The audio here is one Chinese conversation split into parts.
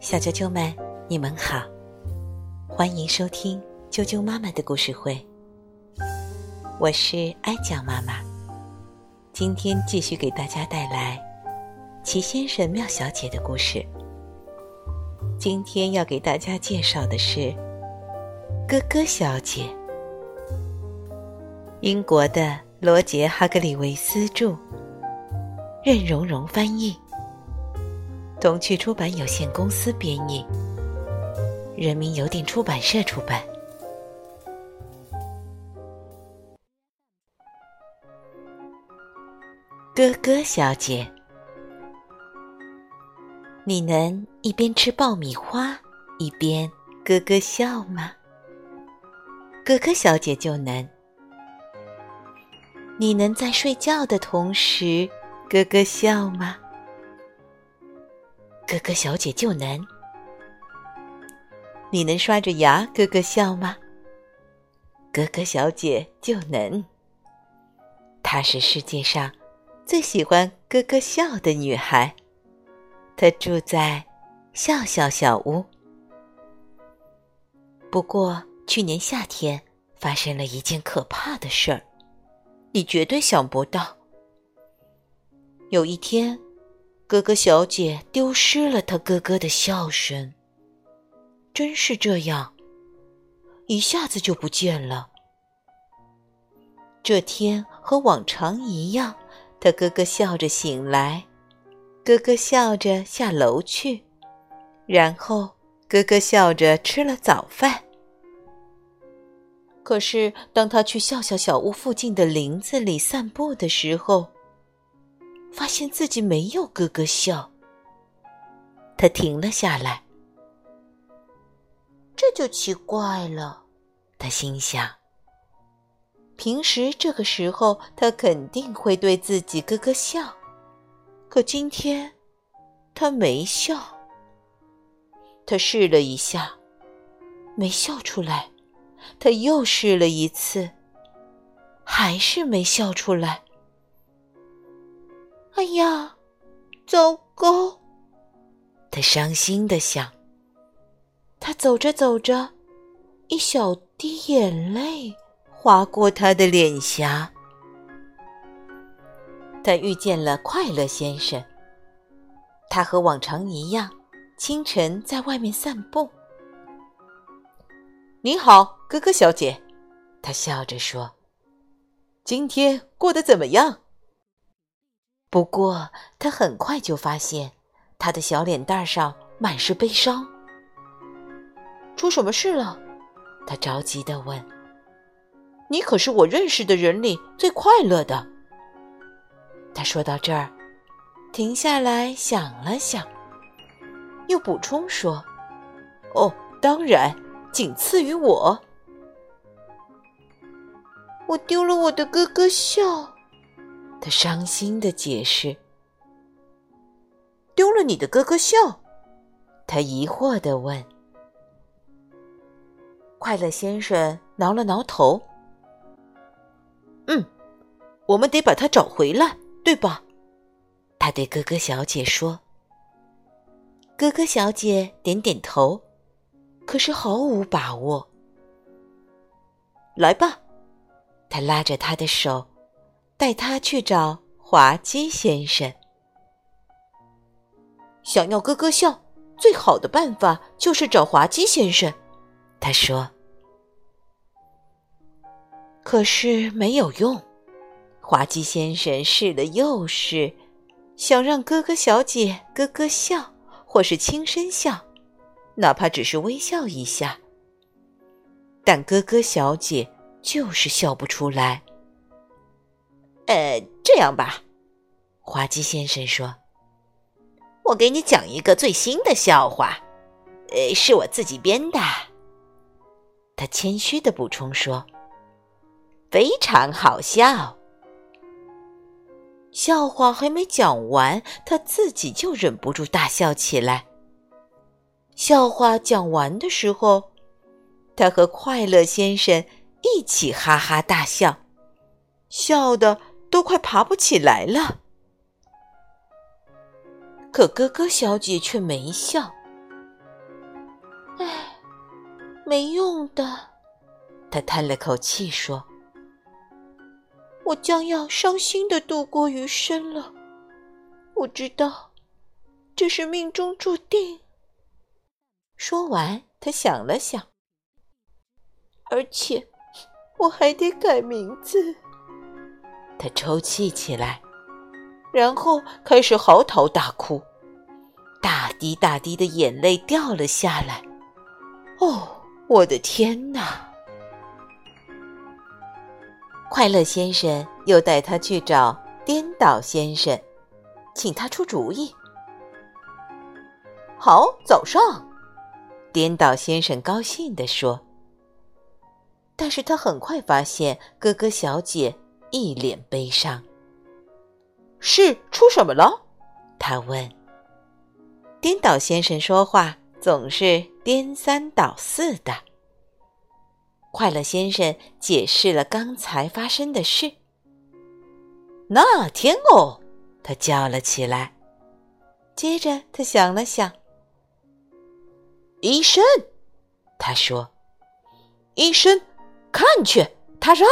小啾啾们，你们好，欢迎收听啾啾妈妈的故事会。我是艾酱妈妈，今天继续给大家带来齐先生、妙小姐的故事。今天要给大家介绍的是咯咯小姐，英国的罗杰·哈格里维斯著，任蓉蓉翻译。童趣出版有限公司编译，人民邮电出版社出版。咯咯小姐，你能一边吃爆米花一边咯咯笑吗？咯咯小姐就能。你能在睡觉的同时咯咯笑吗？咯咯小姐就能，你能刷着牙咯咯笑吗？咯咯小姐就能。她是世界上最喜欢咯咯笑的女孩。她住在笑笑小屋。不过去年夏天发生了一件可怕的事儿，你绝对想不到。有一天。哥哥小姐丢失了她哥哥的笑声，真是这样，一下子就不见了。这天和往常一样，他哥哥笑着醒来，哥哥笑着下楼去，然后哥哥笑着吃了早饭。可是当他去笑笑小屋附近的林子里散步的时候，发现自己没有咯咯笑，他停了下来。这就奇怪了，他心想。平时这个时候，他肯定会对自己咯咯笑，可今天他没笑。他试了一下，没笑出来；他又试了一次，还是没笑出来。哎呀，糟糕！他伤心的想。他走着走着，一小滴眼泪划过他的脸颊。他遇见了快乐先生。他和往常一样，清晨在外面散步。你好，哥哥小姐，他笑着说：“今天过得怎么样？”不过，他很快就发现，他的小脸蛋上满是悲伤。出什么事了？他着急地问。“你可是我认识的人里最快乐的。”他说到这儿，停下来想了想，又补充说：“哦，当然，仅次于我。我丢了我的咯咯笑。”他伤心的解释：“丢了你的咯咯笑。”他疑惑的问。快乐先生挠了挠头：“嗯，我们得把它找回来，对吧？”他对咯咯小姐说。咯咯小姐点点头，可是毫无把握。来吧，他拉着她的手。带他去找滑稽先生。想要咯咯笑，最好的办法就是找滑稽先生。他说。可是没有用，滑稽先生试了又试，想让咯咯小姐咯咯笑，或是轻声笑，哪怕只是微笑一下，但咯咯小姐就是笑不出来。呃，这样吧，滑稽先生说：“我给你讲一个最新的笑话，呃，是我自己编的。”他谦虚的补充说：“非常好笑。”笑话还没讲完，他自己就忍不住大笑起来。笑话讲完的时候，他和快乐先生一起哈哈大笑，笑的。都快爬不起来了。可哥哥小姐却没笑。唉，没用的，她叹了口气说：“我将要伤心的度过余生了。我知道，这是命中注定。”说完，她想了想，而且我还得改名字。抽泣起来。然后开始嚎啕大哭，大滴大滴的眼泪掉了下来。哦，我的天哪！快乐先生又带他去找颠倒先生，请他出主意。好，早上，颠倒先生高兴地说。但是他很快发现哥哥小姐一脸悲伤。是出什么了？他问。颠倒先生说话总是颠三倒四的。快乐先生解释了刚才发生的事。那天哦，他叫了起来。接着他想了想。医生，他说：“医生，看去，他让。”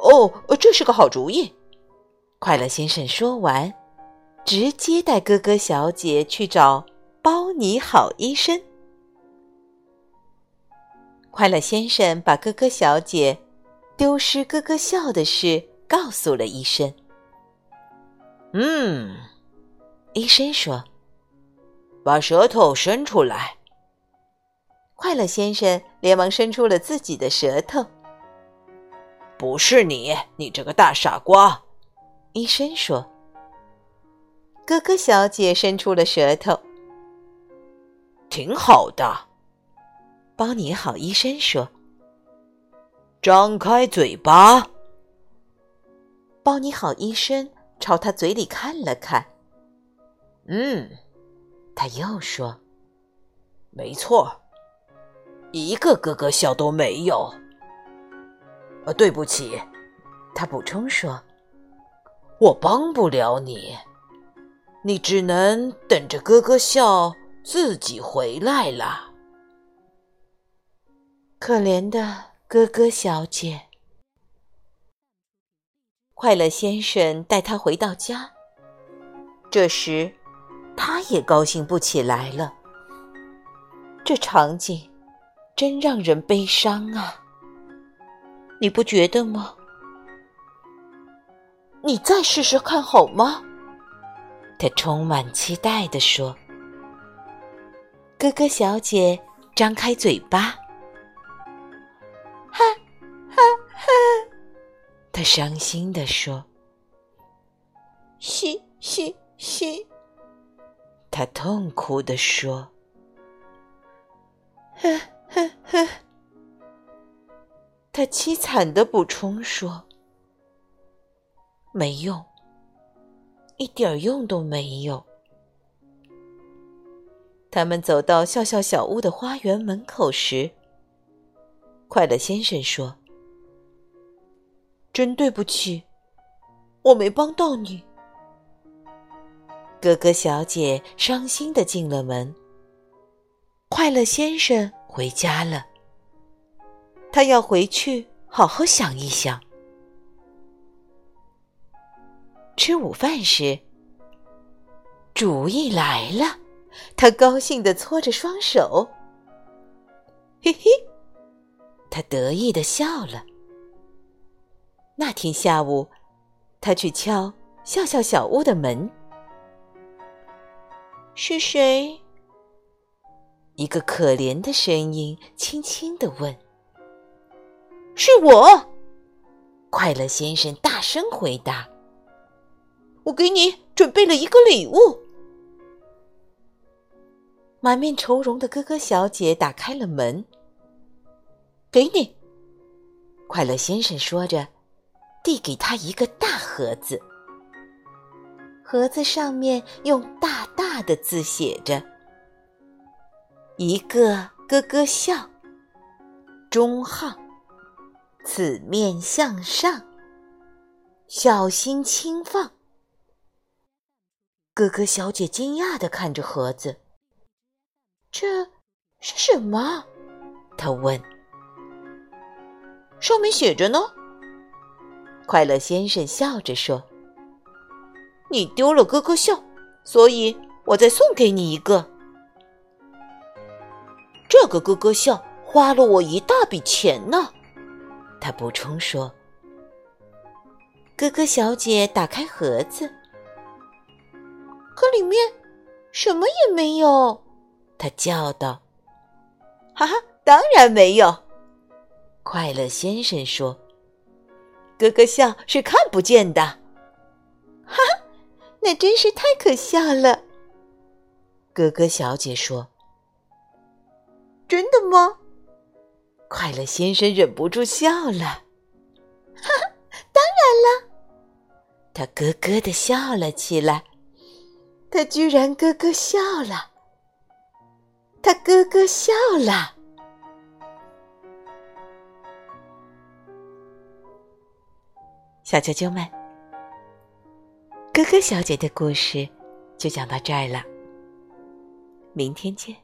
哦，这是个好主意。快乐先生说完，直接带哥哥小姐去找包你好医生。快乐先生把哥哥小姐丢失咯咯笑的事告诉了医生。嗯，医生说：“把舌头伸出来。”快乐先生连忙伸出了自己的舌头。不是你，你这个大傻瓜！医生说：“哥哥小姐伸出了舌头，挺好的。”包你好，医生说：“张开嘴巴。”包你好，医生朝他嘴里看了看。嗯，他又说：“没错，一个咯咯笑都没有。”呃，对不起，他补充说。我帮不了你，你只能等着哥哥笑自己回来了。可怜的哥哥小姐，快乐先生带她回到家。这时，他也高兴不起来了。这场景真让人悲伤啊！你不觉得吗？你再试试看好吗？他充满期待地说：“哥哥小姐，张开嘴巴。”哈，哈哈！他伤心地说：“嘻嘻嘻！”他痛苦地说：“呵呵呵！”他凄惨的补充说。没用，一点用都没有。他们走到笑笑小屋的花园门口时，快乐先生说：“真对不起，我没帮到你。”哥哥小姐伤心的进了门。快乐先生回家了，他要回去好好想一想。吃午饭时，主意来了，他高兴地搓着双手，嘿嘿，他得意地笑了。那天下午，他去敲笑笑小屋的门，是谁？一个可怜的声音轻轻地问：“是我。”快乐先生大声回答。我给你准备了一个礼物。满面愁容的哥哥小姐打开了门，给你。快乐先生说着，递给他一个大盒子。盒子上面用大大的字写着：“一个咯咯笑，中号，此面向上，小心轻放。”咯咯小姐惊讶地看着盒子。这是什么？她问。上面写着呢。快乐先生笑着说：“你丢了咯咯笑，所以我再送给你一个。这个咯咯笑花了我一大笔钱呢。”他补充说。咯咯小姐打开盒子，可里面什么也没有。她叫道：“哈哈，当然没有。”快乐先生说：“咯咯笑是看不见的。”哈，那真是太可笑了。咯咯小姐说：“真的吗？”快乐先生忍不住笑了。哈哈，当然了。他咯咯的笑了起来，他居然咯咯笑了，他咯咯笑了。小啾啾们，咯咯小姐的故事就讲到这儿了，明天见。